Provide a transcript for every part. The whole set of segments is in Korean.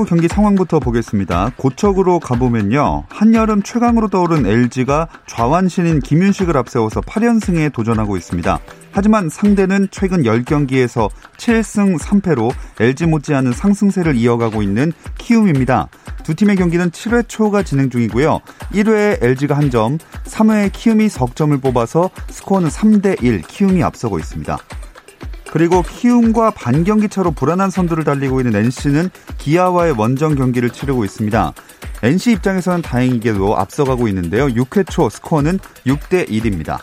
프로야구 경기 상황부터 보겠습니다. 고척으로 가보면요. 한여름 최강으로 떠오른 LG가 좌완신인 김윤식을 앞세워서 8연승에 도전하고 있습니다. 하지만 상대는 최근 10경기에서 7승 3패로 LG 못지않은 상승세를 이어가고 있는 키움입니다. 두 팀의 경기는 7회 초가 진행 중이고요. 1회에 LG가 한 점, 3회에 키움이 석점을 뽑아서 스코어는 3대1 키움이 앞서고 있습니다. 그리고 키움과 반경기 차로 불안한 선두를 달리고 있는 NC는 기아와의 원정 경기를 치르고 있습니다. NC 입장에서는 다행히게도 앞서가고 있는데요. 6회 초 스코어는 6대 1입니다.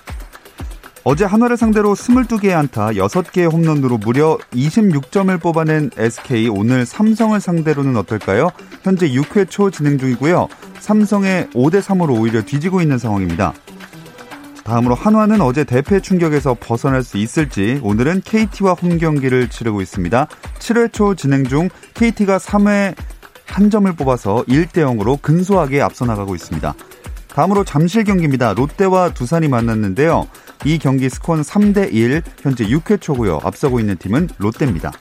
어제 한화를 상대로 22개의 안타, 6개의 홈런으로 무려 26점을 뽑아낸 SK 오늘 삼성을 상대로는 어떨까요? 현재 6회 초 진행 중이고요. 삼성의 5대 3으로 오히려 뒤지고 있는 상황입니다. 다음으로 한화는 어제 대패 충격에서 벗어날 수 있을지 오늘은 KT와 홈 경기를 치르고 있습니다. 7회 초 진행 중 KT가 3회 한 점을 뽑아서 1대 0으로 근소하게 앞서 나가고 있습니다. 다음으로 잠실 경기입니다. 롯데와 두산이 만났는데요. 이 경기 스코어는 3대 1, 현재 6회 초고요. 앞서고 있는 팀은 롯데입니다.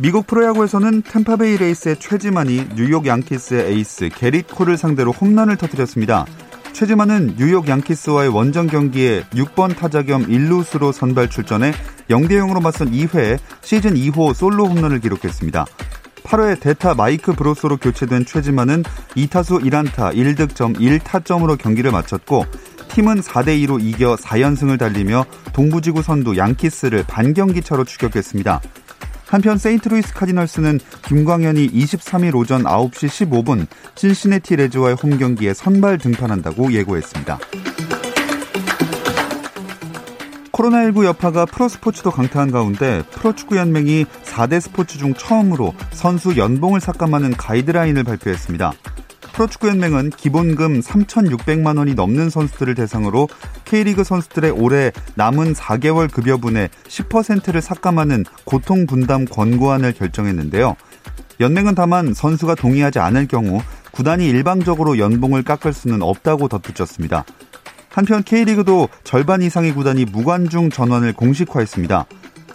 미국 프로야구에서는 템파베이 레이스의 최지만이 뉴욕 양키스의 에이스 게릿 콜을 상대로 홈런을 터뜨렸습니다. 최지만은 뉴욕 양키스와의 원정 경기에 6번 타자 겸 1루수로 선발 출전해 0대 0으로 맞선 2회에 시즌 2호 솔로 홈런을 기록했습니다. 8회 대타 마이크 브로소로 교체된 최지만은 2타수 1안타 1득점 1타점으로 경기를 마쳤고 팀은 4대 2로 이겨 4연승을 달리며 동부지구 선두 양키스를 반경기 차로 추격했습니다. 한편 세인트루이스 카디널스는 김광현이 23일 오전 9시 15분 신시내티 레즈와의 홈 경기에 선발 등판한다고 예고했습니다. 코로나19 여파가 프로스포츠도 강타한 가운데 프로축구연맹이 4대 스포츠 중 처음으로 선수 연봉을 삭감하는 가이드라인을 발표했습니다. 프로축구연맹은 기본금 3,600만 원이 넘는 선수들을 대상으로 K리그 선수들의 올해 남은 4개월 급여분의 10%를 삭감하는 고통 분담 권고안을 결정했는데요. 연맹은 다만 선수가 동의하지 않을 경우 구단이 일방적으로 연봉을 깎을 수는 없다고 덧붙였습니다. 한편 K리그도 절반 이상의 구단이 무관중 전환을 공식화했습니다.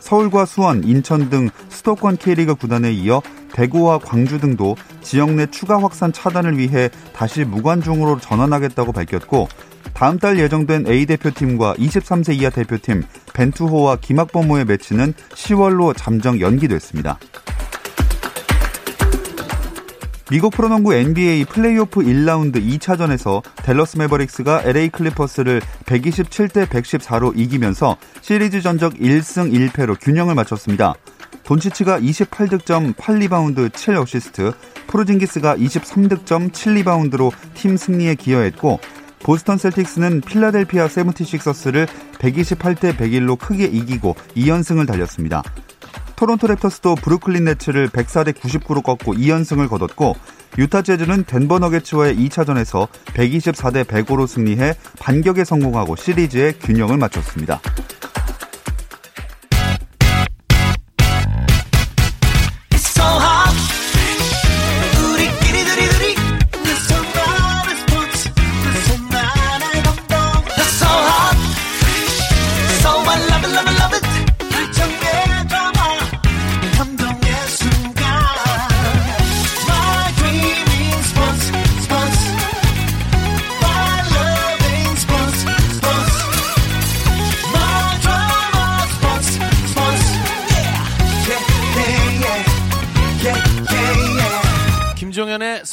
서울과 수원, 인천 등 수도권 K리그 구단에 이어 대구와 광주 등도 지역 내 추가 확산 차단을 위해 다시 무관중으로 전환하겠다고 밝혔고 다음 달 예정된 A 대표팀과 23세 이하 대표팀 벤투호와 김학범호의 매치는 10월로 잠정 연기됐습니다. 미국 프로농구 NBA 플레이오프 1라운드 2차전에서 델러스 메버릭스가 LA 클리퍼스를 127대 114로 이기면서 시리즈 전적 1승 1패로 균형을 맞췄습니다. 돈치치가 28득점 8리바운드 7어시스트, 프로징기스가 23득점 7리바운드로 팀 승리에 기여했고 보스턴 셀틱스는 필라델피아 세븐티식서스를 128대 101로 크게 이기고 2연승을 달렸습니다. 토론토 랩터스도 브루클린 네츠를 104대 99로 꺾고 2연승을 거뒀고 유타 재즈는 덴버 너게츠와의 2차전에서 124대 105로 승리해 반격에 성공하고 시리즈의 균형을 맞췄습니다.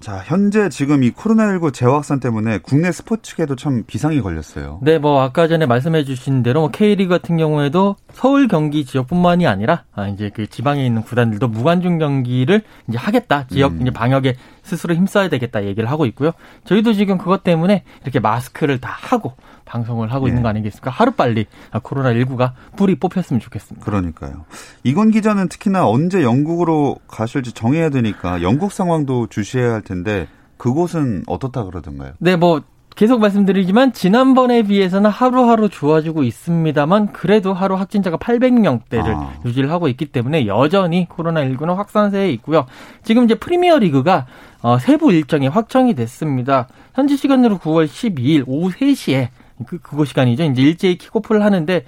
자, 현재 지금 이 코로나19 재확산 때문에 국내 스포츠계도 참 비상이 걸렸어요. 네, 뭐 아까 전에 말씀해 주신 대로 뭐 K리그 같은 경우에도 서울 경기 지역뿐만이 아니라 아 이제 그 지방에 있는 구단들도 무관중 경기를 이제 하겠다. 지역 음. 이제 방역에 스스로 힘써야 되겠다 얘기를 하고 있고요. 저희도 지금 그것 때문에 이렇게 마스크를 다 하고 방송을 하고 예. 있는 거 아니겠습니까? 하루 빨리 코로나19가 불이 뽑혔으면 좋겠습니다. 그러니까요. 이건 기자는 특히나 언제 영국으로 가실지 정해야 되니까 영국 상황도 주시해야 할 텐데 그곳은 어떻다 그러던가요? 네, 뭐 계속 말씀드리지만 지난번에 비해서는 하루하루 좋아지고 있습니다만 그래도 하루 확진자가 800명대를 아. 유지를 하고 있기 때문에 여전히 코로나19는 확산세에 있고요. 지금 이제 프리미어 리그가 어, 세부 일정이 확정이 됐습니다. 현지 시간으로 9월 12일 오후 3시에 그, 그거 시간이죠. 이제 일제히 킥오프를 하는데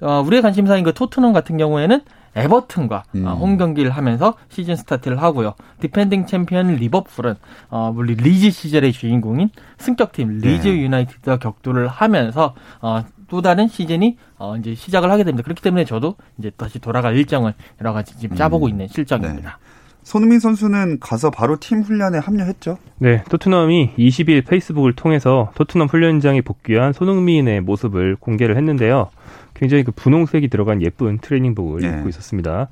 어, 우리의 관심사인 그 토트넘 같은 경우에는 에버튼과 음. 어, 홈 경기를 하면서 시즌 스타트를 하고요. defending champion 리버풀은 어, 물론 리즈 시절의 주인공인 승격팀 리즈 네. 유나이티드와 격돌을 하면서 어, 또 다른 시즌이 어, 이제 시작을 하게 됩니다. 그렇기 때문에 저도 이제 다시 돌아갈 일정을 여러 가지 지금 짜보고 음. 있는 실정입니다. 네. 손흥민 선수는 가서 바로 팀 훈련에 합류했죠? 네, 토트넘이 20일 페이스북을 통해서 토트넘 훈련장에 복귀한 손흥민의 모습을 공개를 했는데요. 굉장히 그 분홍색이 들어간 예쁜 트레이닝복을 네. 입고 있었습니다.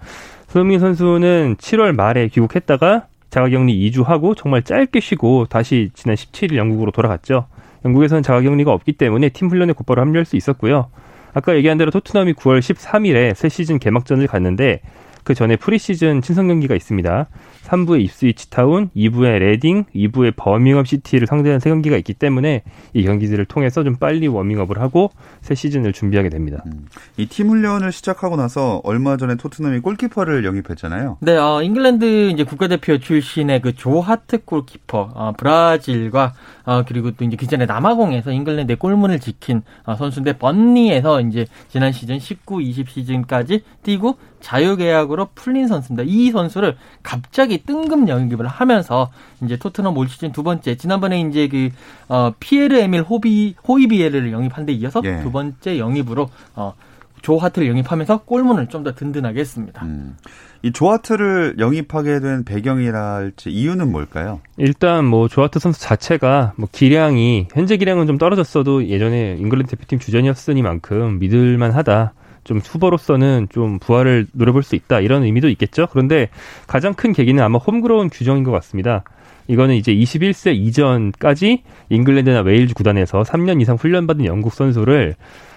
손흥민 선수는 7월 말에 귀국했다가 자가격리 2주 하고 정말 짧게 쉬고 다시 지난 17일 영국으로 돌아갔죠. 영국에서는 자가격리가 없기 때문에 팀 훈련에 곧바로 합류할 수 있었고요. 아까 얘기한 대로 토트넘이 9월 13일에 새 시즌 개막전을 갔는데 그 전에 프리시즌 친선 경기가 있습니다. 3부에 입스위치 타운, 2부에 레딩, 2부에 버밍엄 시티를 상대하는 세 경기가 있기 때문에 이 경기들을 통해서 좀 빨리 워밍업을 하고 새 시즌을 준비하게 됩니다. 음. 이팀 훈련을 시작하고 나서 얼마 전에 토트넘이 골키퍼를 영입했잖아요. 네, 어, 잉글랜드 이제 국가대표 출신의 그 조 하트 골키퍼, 어, 브라질과 어, 그리고 또 이제 그 전에 남아공에서 잉글랜드의 골문을 지킨 어, 선수인데 번리에서 이제 지난 시즌 19, 20 시즌까지 뛰고 자유계약으로 풀린 선수입니다. 이 선수를 갑자기 뜬금 영입을 하면서 이제 토트넘 올 시즌 두 번째 지난번에 이제 그 어, 피에르 에밀 호비 호이비에르를 영입한 데 이어서 예. 두 번째 영입으로 어, 조 하트를 영입하면서 골문을 좀 더 든든하게 했습니다. 음. 이 조하트를 영입하게 된 배경이랄지 이유는 뭘까요? 일단 뭐 조하트 선수 자체가 뭐 기량이 현재 기량은 좀 떨어졌어도 예전에 잉글랜드 대표팀 주전이었으니만큼 믿을만하다. 좀 후보로서는 좀 부활을 노려볼 수 있다 이런 의미도 있겠죠. 그런데 가장 큰 계기는 아마 homegrown 규정인 것 같습니다. 이거는 이제 21세 이전까지 잉글랜드나 웨일즈 구단에서 3년 이상 훈련받은 영국 선수를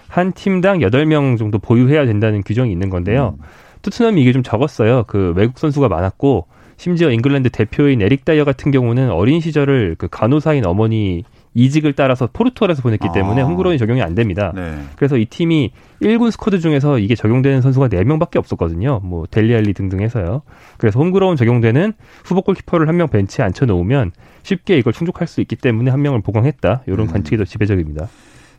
한 팀당 8명 정도 보유해야 된다는 규정이 있는 건데요. 음. 토트넘이 이게 좀 적었어요. 그 외국 선수가 많았고 심지어 잉글랜드 대표인 에릭 다이어 같은 경우는 어린 시절을 그 간호사인 어머니 이직을 따라서 포르투갈에서 보냈기 아. 때문에 homegrown이 적용이 안 됩니다. 네. 그래서 이 팀이 1군 스쿼드 중에서 이게 적용되는 선수가 4명밖에 없었거든요. 뭐 델리알리 등등 해서요. 그래서 홈그로운 적용되는 후보 골키퍼를 한 명 벤치에 앉혀 놓으면 쉽게 이걸 충족할 수 있기 때문에 한 명을 보강했다. 이런 음. 관측이 더 지배적입니다.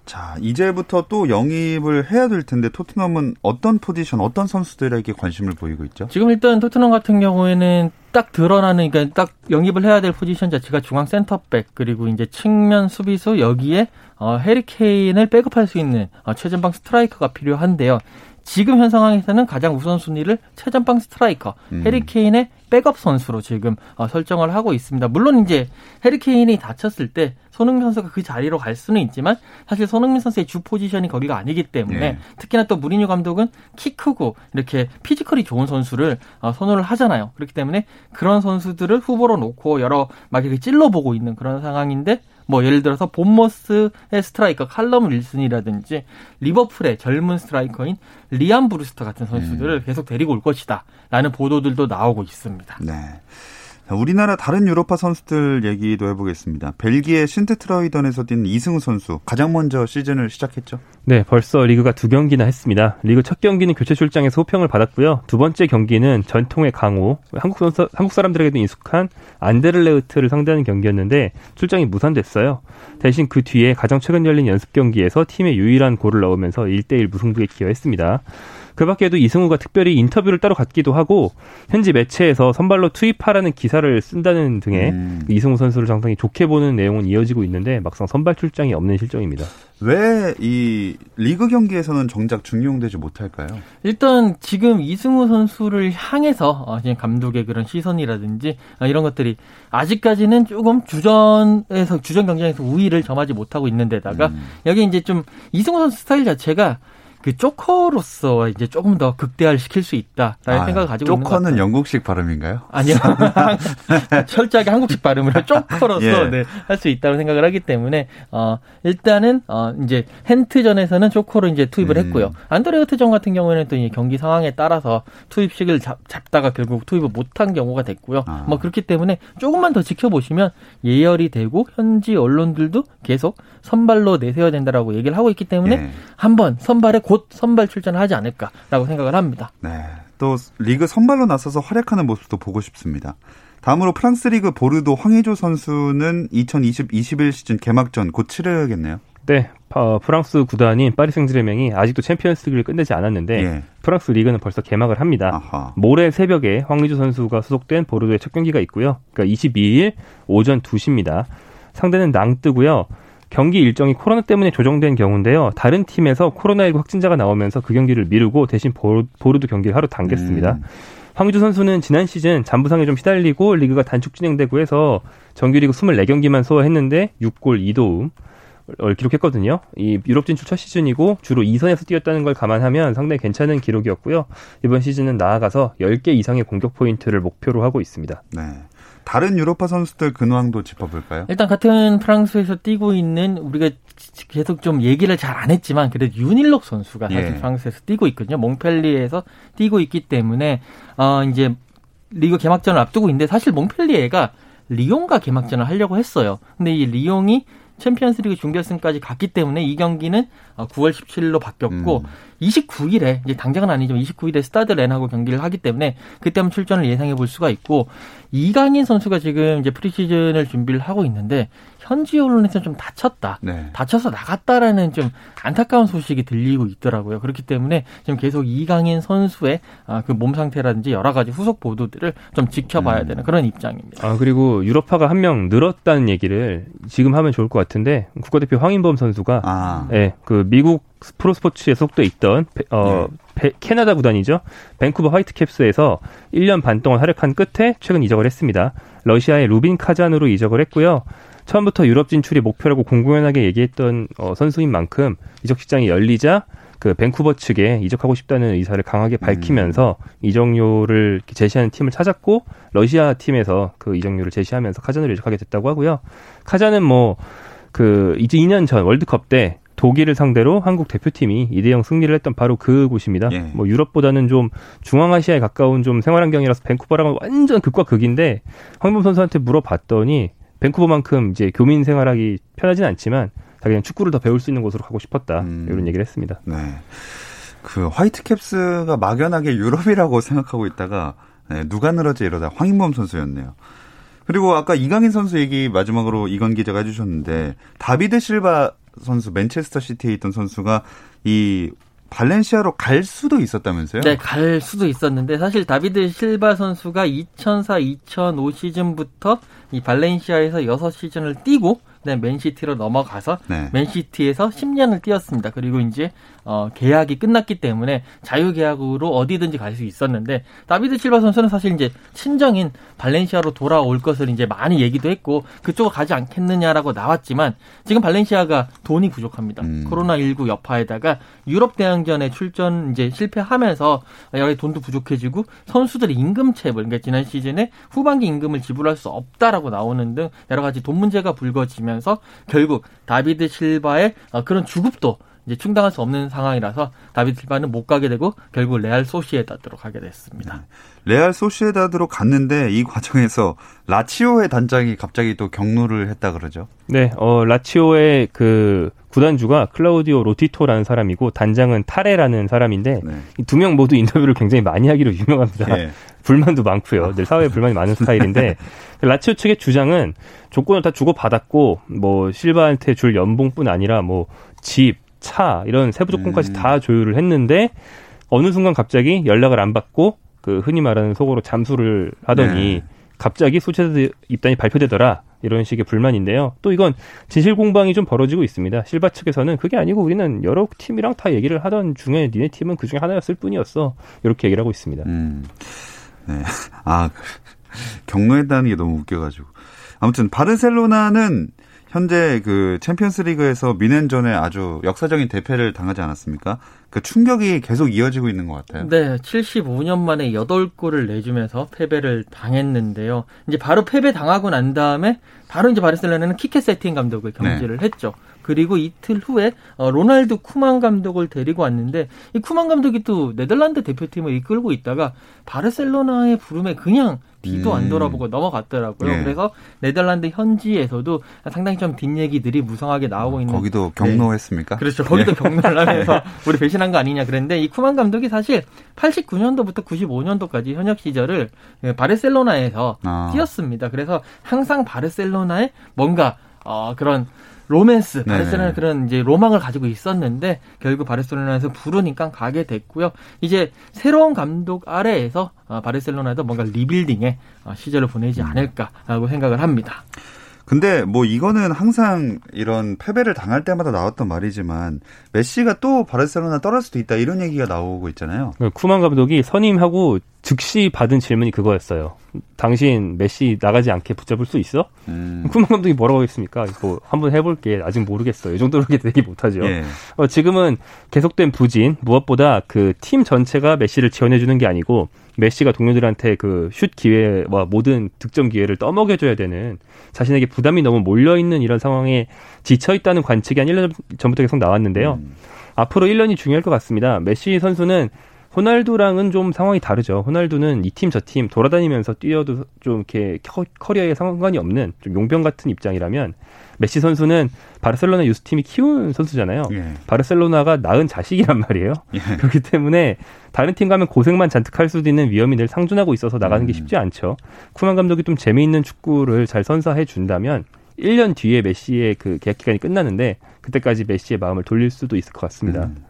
자, 이제부터 또 영입을 해야 될 텐데 토트넘은 어떤 포지션, 어떤 선수들에게 관심을 보이고 있죠? 지금 일단 토트넘 같은 경우에는 딱 드러나는 그러니까 딱 영입을 해야 될 포지션 자체가 중앙 센터백 그리고 이제 측면 수비수 여기에 어, 해리 케인을 백업할 수 있는 어, 최전방 스트라이커가 필요한데요. 지금 현 상황에서는 가장 우선순위를 최전방 스트라이커 음. 해리 케인의 백업 선수로 지금 어, 설정을 하고 있습니다. 물론 이제 해리케인이 다쳤을 때 손흥민 선수가 그 자리로 갈 수는 있지만 사실 손흥민 선수의 주 포지션이 거기가 아니기 때문에 네. 특히나 또 무리뉴 감독은 키 크고 이렇게 physical이 좋은 선수를 어, 선호를 하잖아요. 그렇기 때문에 그런 선수들을 후보로 놓고 여러 막 이렇게 찔러보고 있는 그런 상황인데 뭐 예를 들어서 본머스의 스트라이커 칼럼 윌슨이라든지 리버풀의 젊은 스트라이커인 리안 브루스터 같은 선수들을 음. 계속 데리고 올 것이다라는 보도들도 나오고 있습니다. 네. 우리나라 다른 유럽파 선수들 얘기도 해보겠습니다. 벨기에 신트트라이던에서 뛴 이승우 선수 가장 먼저 시즌을 시작했죠. 네, 벌써 리그가 두 경기나 했습니다. 리그 첫 경기는 교체 출장에서 호평을 받았고요. 두 번째 경기는 전통의 강호, 한국 선수, 한국 사람들에게도 익숙한 안데르레우트를 상대하는 경기였는데 출장이 무산됐어요. 대신 그 뒤에 가장 최근 열린 연습 경기에서 팀의 유일한 골을 넣으면서 1대1 무승부에 기여했습니다. 그 밖에도 이승우가 특별히 인터뷰를 따로 갖기도 하고 현지 매체에서 선발로 투입하라는 기사를 쓴다는 등의 음. 이승우 선수를 상당히 좋게 보는 내용은 이어지고 있는데 막상 선발 출장이 없는 실정입니다. 왜 이 리그 경기에서는 정작 중용되지 못할까요? 일단 지금 이승우 선수를 향해서 어, 감독의 그런 시선이라든지 어, 이런 것들이 아직까지는 조금 주전에서 주전 경쟁에서 우위를 점하지 못하고 있는데다가 음. 여기 이제 좀 이승우 선수 스타일 자체가 그 조커로서 이제 조금 더 극대화를 시킬 수 있다라는 아, 생각을 가지고 있는 것 같아요. 조커는 영국식 발음인가요? 아니요. 철저하게 한국식 발음을 조커로서 예. 네, 할 수 있다고 생각을 하기 때문에 어 일단은 어 이제 헨트전에서는 조커로 이제 투입을 음. 했고요. 안드레어트전 같은 경우에는 또 경기 상황에 따라서 투입 시기를 잡, 잡다가 결국 투입을 못한 경우가 됐고요. 아. 뭐 그렇기 때문에 조금만 더 지켜보시면 예열이 되고 현지 언론들도 계속 선발로 내세워야 된다라고 얘기를 하고 있기 때문에 예. 한번 선발에 곧 선발 출전을 하지 않을까라고 생각을 합니다. 네. 또 리그 선발로 나서서 활약하는 모습도 보고 싶습니다. 다음으로 프랑스 리그 보르도 황의조 선수는 2020-21 시즌 개막전 곧 치르겠네요. 네, 어, 프랑스 구단인 파리 생제르맹이 아직도 챔피언스리그를 끝내지 않았는데 예. 프랑스 리그는 벌써 개막을 합니다. 아하. 모레 새벽에 황의조 선수가 소속된 보르도의 첫 경기가 있고요. 그러니까 22일 오전 2시입니다. 상대는 낭뜨고요. 경기 일정이 코로나 때문에 조정된 경우인데요. 다른 팀에서 코로나19 확진자가 나오면서 그 경기를 미루고 대신 보르드 경기를 하루 당겼습니다. 음. 황주 선수는 지난 시즌 잠부상에 좀 시달리고 리그가 단축 진행되고 해서 정규리그 24경기만 소화했는데 6골 2도움 을 기록했거든요. 이 유럽 진출 첫 시즌이고 주로 2선에서 뛰었다는 걸 감안하면 상당히 괜찮은 기록이었고요. 이번 시즌은 나아가서 10개 이상의 공격 포인트를 목표로 하고 있습니다. 네. 다른 유럽파 선수들 근황도 짚어볼까요? 일단 같은 프랑스에서 뛰고 있는 우리가 계속 좀 얘기를 잘 안 했지만 그래도 윤일록 선수가 사실 예. 프랑스에서 뛰고 있거든요. 몽펠리에서 뛰고 있기 때문에 어 이제 리그 개막전을 앞두고 있는데 사실 몽펠리에가 리옹과 개막전을 하려고 했어요. 근데 이 리옹이 챔피언스리그 준결승까지 갔기 때문에 이 경기는 9월 어, 17일로 바뀌었고 음. 29일에 이제 당장은 아니지만 29일에 스타드 렌하고 경기를 하기 때문에 그때 한번 출전을 예상해 볼 수가 있고 이강인 선수가 지금 이제 프리시즌을 준비를 하고 있는데 현지 언론에서 좀 다쳤다. 네. 다쳐서 나갔다라는 좀 안타까운 소식이 들리고 있더라고요. 그렇기 때문에 지금 계속 이강인 선수의 아, 그몸 상태라든지 여러 가지 후속 보도들을 좀 지켜봐야 음. 되는 그런 입장입니다. 아, 그리고 유럽파가 한 명 늘었다는 얘기를 지금 하면 좋을 것 같은데 국가대표 황인범 선수가 아. 예, 그 미국 프로스포츠에 속돼 있던 어, 네. 캐나다 구단이죠. 밴쿠버 화이트캡스에서 1년 반 동안 활약한 끝에 최근 이적을 했습니다. 러시아의 루빈 카잔으로 이적을 했고요. 처음부터 유럽 진출이 목표라고 공공연하게 얘기했던 어, 선수인 만큼 이적 시장이 열리자 그 밴쿠버 측에 이적하고 싶다는 의사를 강하게 밝히면서 음. 이적료를 제시하는 팀을 찾았고 러시아 팀에서 그 이적료를 제시하면서 카잔으로 이적하게 됐다고 하고요. 카잔은 뭐 그 이제 2년 전 월드컵 때 독일을 상대로 한국 대표팀이 2대0 승리를 했던 바로 그곳입니다. 예. 뭐 유럽보다는 좀 중앙아시아에 가까운 좀 생활 환경이라서 밴쿠버랑은 완전 극과 극인데 황범 선수한테 물어봤더니 밴쿠버만큼 이제 교민 생활하기 편하진 않지만 자기는 축구를 더 배울 수 있는 곳으로 가고 싶었다 음. 이런 얘기를 했습니다. 네. 그 화이트캡스가 막연하게 유럽이라고 생각하고 있다가 네, 누가 늘어지 이러다 황인범 선수였네요. 그리고 아까 이강인 선수 얘기 마지막으로 이건 기자가 해주셨는데 다비드 실바 선수 맨체스터 시티에 있던 선수가 이 발렌시아로 갈 수도 있었다면서요? 네, 갈 수도 있었는데 사실 다비드 실바 선수가 2004-2005 시즌부터 이 발렌시아에서 6시즌을 뛰고 네, 맨시티로 넘어가서 네. 맨시티에서 10년을 뛰었습니다. 그리고 이제 어, 계약이 끝났기 때문에 자유 계약으로 어디든지 갈 수 있었는데 다비드 실바 선수는 사실 이제 친정인 발렌시아로 돌아올 것을 이제 많이 얘기도 했고 그쪽으로 가지 않겠느냐라고 나왔지만 지금 발렌시아가 돈이 부족합니다. 음. 코로나 19 여파에다가 유럽 대항전에 출전 이제 실패하면서 여기 돈도 부족해지고 선수들의 임금 체불 그러니까 지난 시즌에 후반기 임금을 지불할 수 없다라고 나오는 등 여러 가지 돈 문제가 불거지면서 결국 다비드 실바의 어, 그런 주급도 이제 충당할 수 없는 상황이라서 다비드 실바는 못 가게 되고 결국 레알 소시에다드로 가게 됐습니다. 네. 레알 소시에다드로 갔는데 이 과정에서 라치오의 단장이 갑자기 또 경로를 했다 그러죠. 네, 어 라치오의 그 구단주가 클라우디오 로티토라는 사람이고 단장은 타레라는 사람인데 네. 두명 모두 인터뷰를 굉장히 많이 하기로 유명합니다. 네. 불만도 많고요. 늘 사회에 불만이 많은 스타일인데 라치오 측의 주장은 조건을 다 주고 받았고 뭐 실바한테 줄 연봉뿐 아니라 뭐 집, 차 이런 세부 조건까지 음. 다 조율을 했는데 어느 순간 갑자기 연락을 안 받고 그 흔히 말하는 속으로 잠수를 하더니 네. 갑자기 소체드 입단이 발표되더라. 이런 식의 불만인데요. 또 이건 진실 공방이 좀 벌어지고 있습니다. 실바 측에서는 그게 아니고 우리는 여러 팀이랑 다 얘기를 하던 중에 니네 팀은 그 중에 하나였을 뿐이었어. 이렇게 얘기를 하고 있습니다. 음. 네. 아, 경로했다는 게 너무 웃겨가지고. 아무튼 바르셀로나는 현재 그 챔피언스리그에서 미넨전에 아주 역사적인 대패를 당하지 않았습니까? 그 충격이 계속 이어지고 있는 것 같아요. 네, 75년 만에 8골을 내주면서 패배를 당했는데요. 이제 바로 패배 당하고 난 다음에 바로 이제 바르셀로나는 키케 세티엔 감독을 경질을 네. 했죠. 그리고 이틀 후에 어, 로날드 쿠만 감독을 데리고 왔는데 이 쿠만 감독이 또 네덜란드 대표팀을 이끌고 있다가 바르셀로나의 부름에 그냥 뒤도 안 음. 돌아보고 넘어갔더라고요. 네. 그래서 네덜란드 현지에서도 상당히 좀 뒷얘기들이 무성하게 나오고 있는. 거기도 격노했습니까? 네. 그렇죠. 거기도 네. 경로를 하면서 우리 배신한 거 아니냐 그랬는데 이 쿠만 감독이 사실 89년도부터 95년도까지 현역 시절을 바르셀로나에서 아. 뛰었습니다. 그래서 항상 바르셀로나에 뭔가 어, 그런 로맨스 바르셀로나 그런 이제 로망을 가지고 있었는데 결국 바르셀로나에서 부르니까 가게 됐고요. 이제 새로운 감독 아래에서 어, 바르셀로나도 뭔가 리빌딩의 어, 시절을 보내지 음. 않을까라고 생각을 합니다. 근데 뭐 이거는 항상 이런 패배를 당할 때마다 나왔던 말이지만 메시가 또 바르셀로나 떠날 수도 있다 이런 얘기가 나오고 있잖아요. 쿠만 감독이 선임하고 즉시 받은 질문이 그거였어요. 당신 메시 나가지 않게 붙잡을 수 있어? 음. 쿠만 감독이 뭐라고 하겠습니까? 뭐 한번 해볼게. 아직 모르겠어요. 이 정도로밖에 얘기 못하죠. 예. 어, 지금은 계속된 부진 무엇보다 그 팀 전체가 메시를 지원해주는 게 아니고 메시가 동료들한테 그 슛 기회와 모든 득점 기회를 떠먹여줘야 되는 자신에게 부담이 너무 몰려 있는 이런 상황에 지쳐 있다는 관측이 한 1년 전부터 계속 나왔는데요. 음. 앞으로 1년이 중요할 것 같습니다. 메시 선수는 호날두랑은 좀 상황이 다르죠. 호날두는 이 팀 저 팀 돌아다니면서 뛰어도 좀 이렇게 커리어에 상관이 없는 좀 용병 같은 입장이라면 메시 선수는 바르셀로나 youth팀이 키운 선수잖아요. 예. 바르셀로나가 낳은 자식이란 말이에요. 예. 그렇기 때문에 다른 팀 가면 고생만 잔뜩 할 수도 있는 위험이 늘 상존하고 있어서 나가는 게 음. 쉽지 않죠. 쿠만 감독이 좀 재미있는 축구를 잘 선사해 준다면 1년 뒤에 메시의 그 계약 기간이 끝나는데 그때까지 메시의 마음을 돌릴 수도 있을 것 같습니다. 음.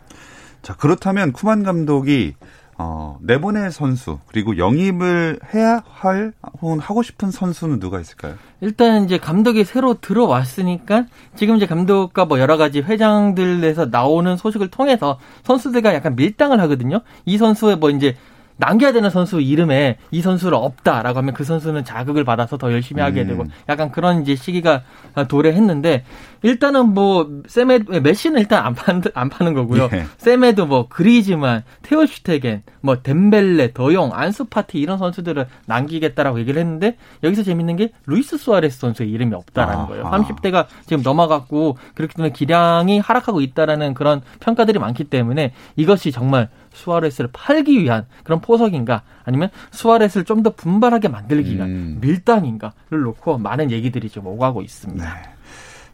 자, 그렇다면 쿠만 감독이 어, 내보낼 선수 그리고 영입을 해야 할 혹은 하고 싶은 선수는 누가 있을까요? 일단 이제 감독이 새로 들어왔으니까 지금 이제 감독과 뭐 여러 가지 회장들에서 나오는 소식을 통해서 선수들과 약간 밀당을 하거든요. 이 선수의 뭐 이제 남겨야 되는 선수 이름에 이 선수를 없다라고 하면 그 선수는 자극을 받아서 더 열심히 하게 음. 되고 약간 그런 이제 시기가 도래했는데 일단은 뭐 세메 메시는 일단 안 파는 안 파는 거고요. 예. 세메도 뭐 그리즈만 테어 슈테겐, 뭐 뎀벨레, 더용, 안수파티 이런 선수들을 남기겠다라고 얘기를 했는데 여기서 재밌는 게 루이스 수아레스 선수의 이름이 없다라는 아, 거예요. 30대가 지금 넘어갔고 그렇기 때문에 기량이 하락하고 있다라는 그런 평가들이 많기 때문에 이것이 정말 수아레스를 팔기 위한 그런 포석인가 아니면 수아레스를 좀 더 분발하게 만들기 위한 음. 밀당인가를 놓고 많은 얘기들이 좀 오가고 있습니다. 네.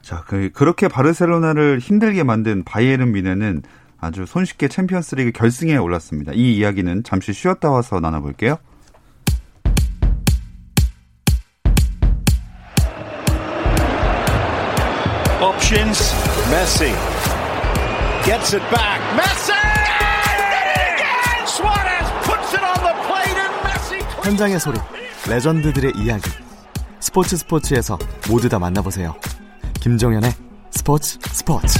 자, 그, 그렇게 바르셀로나를 힘들게 만든 바이에른 미네는 아주 손쉽게 챔피언스리그 결승에 올랐습니다. 이 이야기는 잠시 쉬었다 와서 나눠볼게요. options. Messi gets it back. Messi! 현장의 소리, 레전드들의 이야기. 스포츠 스포츠에서 모두 다 만나보세요. 김정현의 스포츠 스포츠.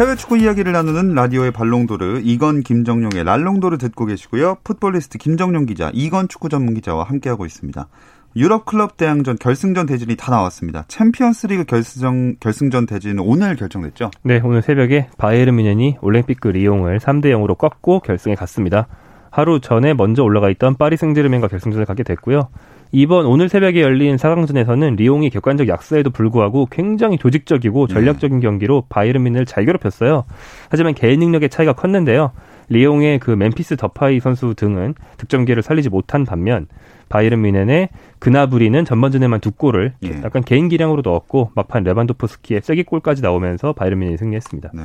해외 축구 이야기를 나누는 라디오의 발롱도르 이건 김정용의 랄롱도르 듣고 계시고요. 풋볼리스트 김정용 기자, 이건 축구 전문 기자와 함께하고 있습니다. 유럽 클럽 대항전 결승전 대진이 다 나왔습니다. 챔피언스리그 결승 결승전 대진은 오늘 결정됐죠? 네, 오늘 새벽에 바이에른 뮌헨이 올랭피크 리옹을 3대 0으로 꺾고 결승에 갔습니다. 하루 전에 먼저 올라가 있던 파리 생제르맹과 결승전을 가게 됐고요. 이번 오늘 새벽에 열린 4강전에서는 리옹이 객관적 약세에도 불구하고 굉장히 조직적이고 전략적인 경기로 바이에른 뮌헨을 잘 괴롭혔어요. 하지만 개인 능력의 차이가 컸는데요. 리옹의 그 멤피스 데파이 선수 등은 득점기를 살리지 못한 반면 바이에른 뮌헨의 그나브리는 전반전에만 두 골을 예. 약간 개인 기량으로 넣었고 막판 레반도프스키의 쐐기골까지 나오면서 바이에른 뮌헨이 승리했습니다. 네.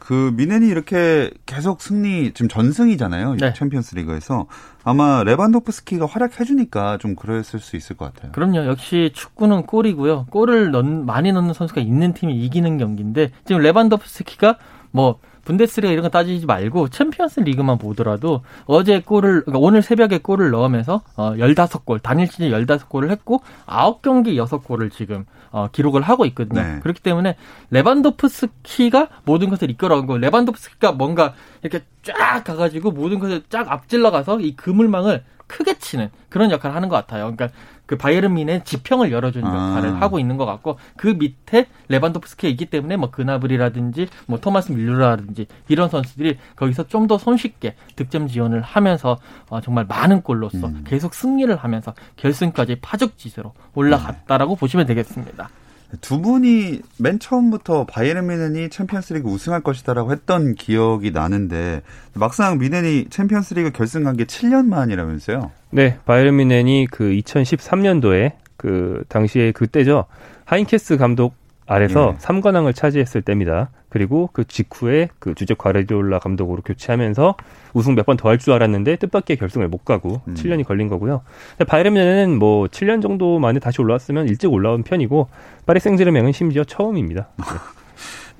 그 뮌헨이 이렇게 계속 승리 지금 전승이잖아요. 네. 챔피언스 리그에서 아마 레반도프스키가 활약해 주니까 좀 그랬을 수 있을 것 같아요. 그럼요. 역시 축구는 골이고요. 골을 넣, 많이 넣는 선수가 있는 팀이 이기는 경기인데 지금 레반도프스키가 뭐 분데스리가 이런 거 따지지 말고 챔피언스 리그만 보더라도 어제 골을 그러니까 오늘 새벽에 골을 넣으면서 어 15골 단일 시즌 15골을 했고 9경기 6골을 지금 어 기록을 하고 있거든요. 네. 그렇기 때문에 레반도프스키가 모든 것을 이끌어온 거 레반도프스키가 뭔가 이렇게 쫙 가가지고 모든 것을 쫙 앞질러 가서 이 그물망을 크게 치는 그런 역할을 하는 것 같아요. 그러니까 그 바이에른 민의 지평을 열어주는 아. 역할을 아. 하고 있는 것 같고 그 밑에 레반도프스키가 있기 때문에 뭐 그나브리라든지 뭐 토마스 밀루라든지 이런 선수들이 거기서 좀 더 손쉽게 득점 지원을 하면서 어, 정말 많은 골로서 음. 계속 승리를 하면서 결승까지 파죽지세로 올라갔다라고 네. 보시면 되겠습니다. 두 분이 맨 처음부터 바이에른 미넨이 챔피언스리그 우승할 것이다라고 했던 기억이 나는데 막상 미넨이 챔피언스리그 결승한 게 7년 만이라면서요? 네, 바이에른 미넨이 그 2013년도에 그 당시에 그때죠. 하인케스 감독 아래서 예. 3관왕을 차지했을 때입니다. 그리고 그 직후에 그 주제 과레디올라 감독으로 교체하면서 우승 몇 번 더 할 줄 알았는데 뜻밖의 결승을 못 가고 음. 7년이 걸린 거고요. 바이에른은 뭐 7년 정도 만에 다시 올라왔으면 일찍 올라온 편이고 파리 생제르맹은 심지어 처음입니다.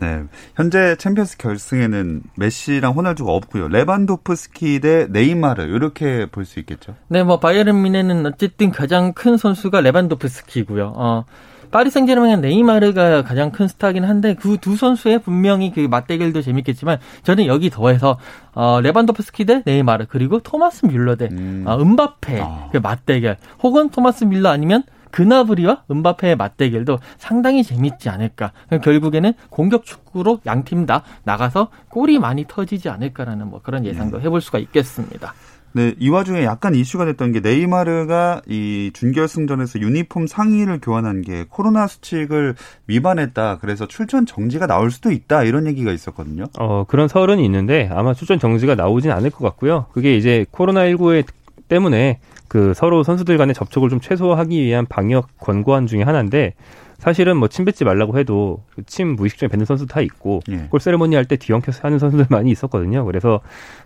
네. 현재 챔피언스 결승에는 메시랑 호날두가 없고요. 레반도프스키 대 네이마르 이렇게 볼 수 있겠죠. 네, 뭐 바이에른 뮌헨은 어쨌든 가장 큰 선수가 레반도프스키고요. 어, 파리 생제르맹의 네이마르가 가장 큰 스타긴 한데 그 두 선수의 분명히 그 맞대결도 재밌겠지만 저는 여기 더해서 어, 레반도프스키 대 네이마르 그리고 토마스 뮬러 대 음. 어, 은바페 아. 그 맞대결 혹은 토마스 뮬러 아니면 그나브리와 은바페의 맞대결도 상당히 재밌지 않을까. 결국에는 공격 축구로 양 팀 다 나가서 골이 많이 터지지 않을까라는 뭐 그런 예상도 네. 해볼 수가 있겠습니다. 네, 이 와중에 약간 이슈가 됐던 게 네이마르가 이 준결승전에서 유니폼 상의를 교환한 게 코로나 수칙을 위반했다. 그래서 출전 정지가 나올 수도 있다. 이런 얘기가 있었거든요. 어, 그런 설은 있는데 아마 출전 정지가 나오진 않을 것 같고요. 그게 이제 코로나19에 때문에 그 서로 선수들 간의 접촉을 좀 최소화하기 위한 방역 권고안 중에 하나인데 사실은 뭐 침 뱉지 말라고 해도 그침 무의식중에 뱉는 선수 다 있고 예. 골 세레모니 할 때 뒤엉켜서 하는 선수들 많이 있었거든요. 그래서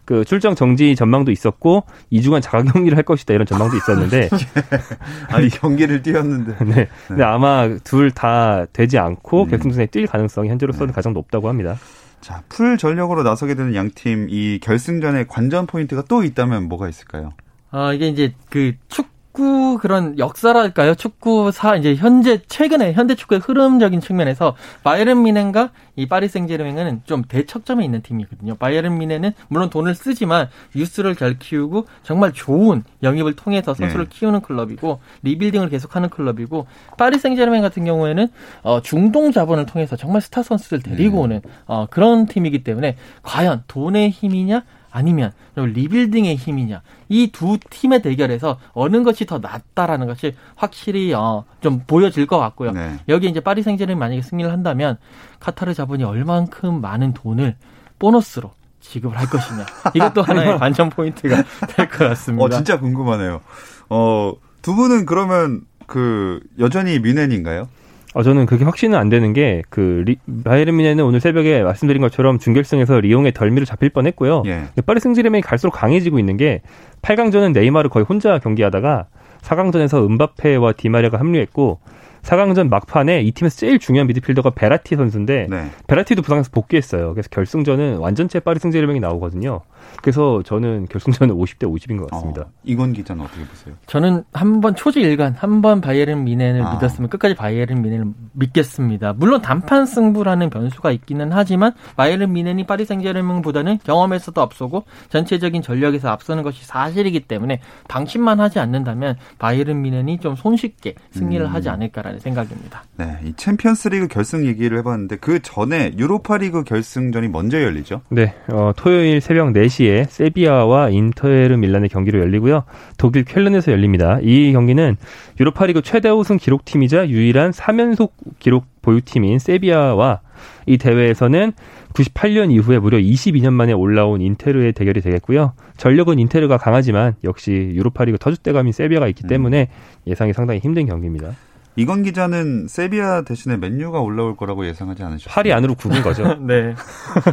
그 출정 정지 전망도 있었고 2주간 자가 격리를 할 것이다 이런 전망도 있었는데 아니 경기를 뛰었는데 네. 네. 근데 아마 둘 다 되지 않고 음. 결승전에 뛸 가능성이 현재로서는 네. 가장 높다고 합니다. 자, full 전력으로 나서게 되는 양 팀 이 결승전에 관전 포인트가 또 있다면 뭐가 있을까요? 아, 이게 이제 그 축, 축구 그런 역사랄까요? 축구 사 이제 현재 최근에 현대 축구의 흐름적인 측면에서 바이에른 뮌헨과 이 파리 생제르맹은 좀 대척점에 있는 팀이거든요. 바이에른 뮌헨은 물론 돈을 쓰지만 유스를 잘 키우고 정말 좋은 영입을 통해서 선수를 네. 키우는 클럽이고 rebuilding을 계속하는 클럽이고 파리 생제르맹 같은 경우에는 어, 중동 자본을 통해서 정말 스타 선수들 데리고 네. 오는 어, 그런 팀이기 때문에 과연 돈의 힘이냐 아니면 rebuilding의 힘이냐 이 두 팀의 대결에서 어느 것이 더 낫다라는 것이 확실히 어, 좀 보여질 것 같고요. 네. 여기 이제 파리 생제르맹 만약에 승리를 한다면 카타르 자본이 얼만큼 많은 돈을 보너스로 지급을 할 것이냐 이것도 하나의 관전 포인트가 될 것 같습니다. 어 진짜 궁금하네요. 어 두 분은 그러면 그 여전히 뮌헨인가요? 어, 저는 그게 확신은 안 되는 게, 그, 리, 바이에른 뮌헨은 오늘 새벽에 말씀드린 것처럼 준결승에서 리옹에 덜미를 잡힐 뻔 했고요. 예. 파리 생제르맹이 갈수록 강해지고 있는 게, 8강전은 네이마르 거의 혼자 경기하다가, 4강전에서 음바페와 디마리아가 합류했고, 4강전 막판에 이 팀에서 제일 중요한 미드필더가 베라티 선수인데 네. 베라티도 부상해서 복귀했어요. 그래서 결승전은 완전체 파리 생제르맹이 나오거든요. 그래서 저는 결승전은 50대 50인 것 같습니다. 어, 이건 기자는 어떻게 보세요? 저는 한 번 초지일관 한번 바이에른 미넨을 아. 믿었으면 끝까지 바이에른 미넨을 믿겠습니다. 물론 단판 승부라는 변수가 있기는 하지만 바이에른 미넨이 파리 생제르맹보다는 경험에서도 앞서고 전체적인 전력에서 앞서는 것이 사실이기 때문에 방심만 하지 않는다면 바이에른 미넨이 좀 손쉽게 승리를 음. 하지 않을까라는 생각입니다. 네, 이 챔피언스리그 결승 얘기를 해봤는데 그 전에 유로파리그 결승전이 먼저 열리죠? 네, 어, 토요일 새벽 4시에 세비야와 인터에르 밀란의 경기로 열리고요. 독일 쾰른에서 열립니다. 이 경기는 유로파리그 최대 우승 기록팀이자 유일한 3연속 기록 보유팀인 세비야와 이 대회에서는 98년 이후에 무려 22년 만에 올라온 인테르의 대결이 되겠고요. 전력은 인테르가 강하지만 역시 유로파리그 터줏대감인 세비야가 있기 음. 때문에 예상이 상당히 힘든 경기입니다. 이건 기자는 세비야 대신에 맨유가 올라올 거라고 예상하지 않으셨어요? 팔이 안으로 굽은 거죠. 네.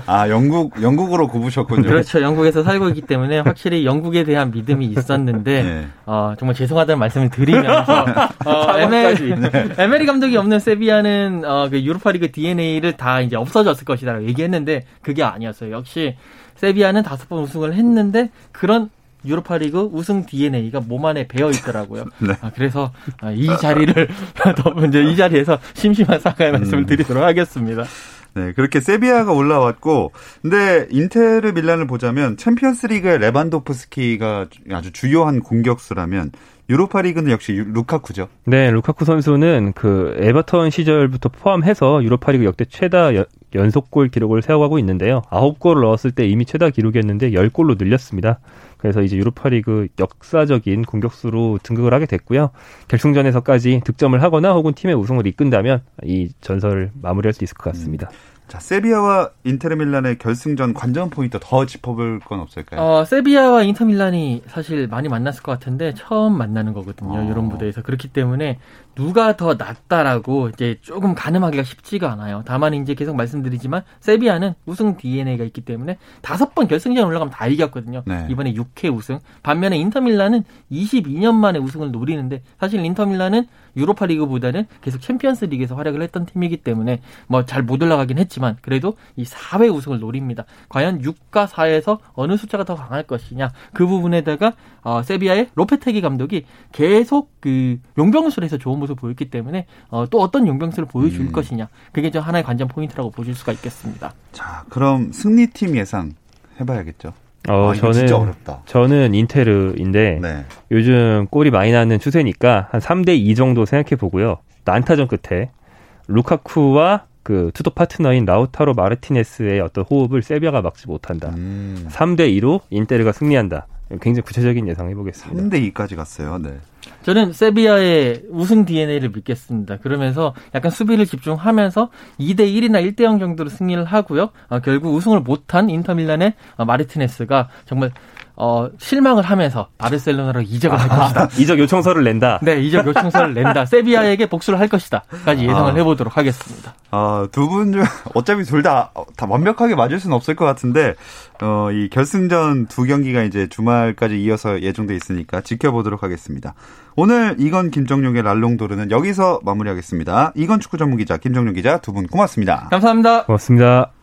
아 영국 영국으로 굽으셨군요. 그렇죠. 영국에서 살고 있기 때문에 확실히 영국에 대한 믿음이 있었는데 네. 어, 정말 죄송하다는 말씀을 드리면서 어, 에메리, 네. 에메리 감독이 없는 세비야는 어, 그 유로파리그 DNA를 다 이제 없어졌을 것이다라고 얘기했는데 그게 아니었어요. 역시 세비야는 다섯 번 우승을 했는데 그런 유로파리그 우승 DNA가 몸 안에 배어 있더라고요. 네. 아, 그래서 아, 이 자리를 더 이제 이 자리에서 심심한 사과의 음. 말씀을 드리도록 하겠습니다. 네, 그렇게 세비야가 올라왔고, 근데 인테르 밀란을 보자면 챔피언스리그의 레반도프스키가 아주 주요한 공격수라면 유로파리그는 역시 루카쿠죠. 네, 루카쿠 선수는 그 에버턴 시절부터 포함해서 유로파리그 역대 최다 여, 연속골 기록을 세워가고 있는데요. 9골을 넣었을 때 이미 최다 기록이었는데 10골로 늘렸습니다. 그래서 이제 유로파리그 역사적인 공격수로 등극을 하게 됐고요. 결승전에서까지 득점을 하거나 혹은 팀의 우승을 이끈다면 이 전설을 마무리할 수 있을 것 같습니다. 음. 자, 세비야와 인테르밀란의 결승전 관전 포인트 더 짚어볼 건 없을까요? 어, 세비야와 인터밀란이 사실 많이 만났을 것 같은데 처음 만나는 거거든요. 어. 이런 무대에서 그렇기 때문에 누가 더 낫다라고 이제 조금 가늠하기가 쉽지가 않아요. 다만 이제 계속 말씀드리지만 세비야는 우승 DNA가 있기 때문에 다섯 번 결승전 올라가면 다 이겼거든요. 네. 이번에 6회 우승. 반면에 인터밀란은 22년 만에 우승을 노리는데 사실 인터밀란은 유로파 리그보다는 계속 챔피언스 리그에서 활약을 했던 팀이기 때문에 뭐 잘 못 올라가긴 했지만 그래도 이 4회 우승을 노립니다. 과연 6과 4에서 어느 숫자가 더 강할 것이냐 그 부분에다가 어, 세비야의 로페테기 감독이 계속 그 용병술에서 좋은 모습을 보였기 때문에 어, 또 어떤 용병술을 보여줄 음. 것이냐 그게 좀 하나의 관전 포인트라고 보실 수가 있겠습니다. 자 그럼 승리팀 예상 해봐야겠죠. 어, 아, 저는 진짜 어렵다. 저는 인테르인데 네. 요즘 골이 많이 나는 추세니까 한 3대 2 정도 생각해 보고요. 난타전 끝에 루카쿠와 그 투도 파트너인 라우타로 마르티네스의 어떤 호흡을 세비야가 막지 못한다. 음. 3대 2로 인테르가 승리한다. 굉장히 구체적인 예상 해보겠습니다. 3대 2까지 갔어요. 네. 저는 세비야의 우승 DNA를 믿겠습니다. 그러면서 약간 수비를 집중하면서 2대 1이나 1대 0 정도로 승리를 하고요. 어, 결국 우승을 못한 인터밀란의 어, 마르티네스가 정말 어, 실망을 하면서 바르셀로나로 이적을 할 것이다. 이적 요청서를 낸다. 네, 이적 요청서를 낸다. 세비야에게 복수를 할 것이다.까지 예상을 아. 해보도록 하겠습니다. 아, 두 분 중 어차피 둘다다 완벽하게 맞을 수는 없을 것 같은데 어, 이 결승전 두 경기가 이제 주말까지 이어서 예정돼 있으니까 지켜보도록 하겠습니다. 오늘 이건 김정용의 랄롱도르는 여기서 마무리하겠습니다. 이건 축구 전문 기자 김정용 기자 두 분 고맙습니다. 감사합니다. 고맙습니다.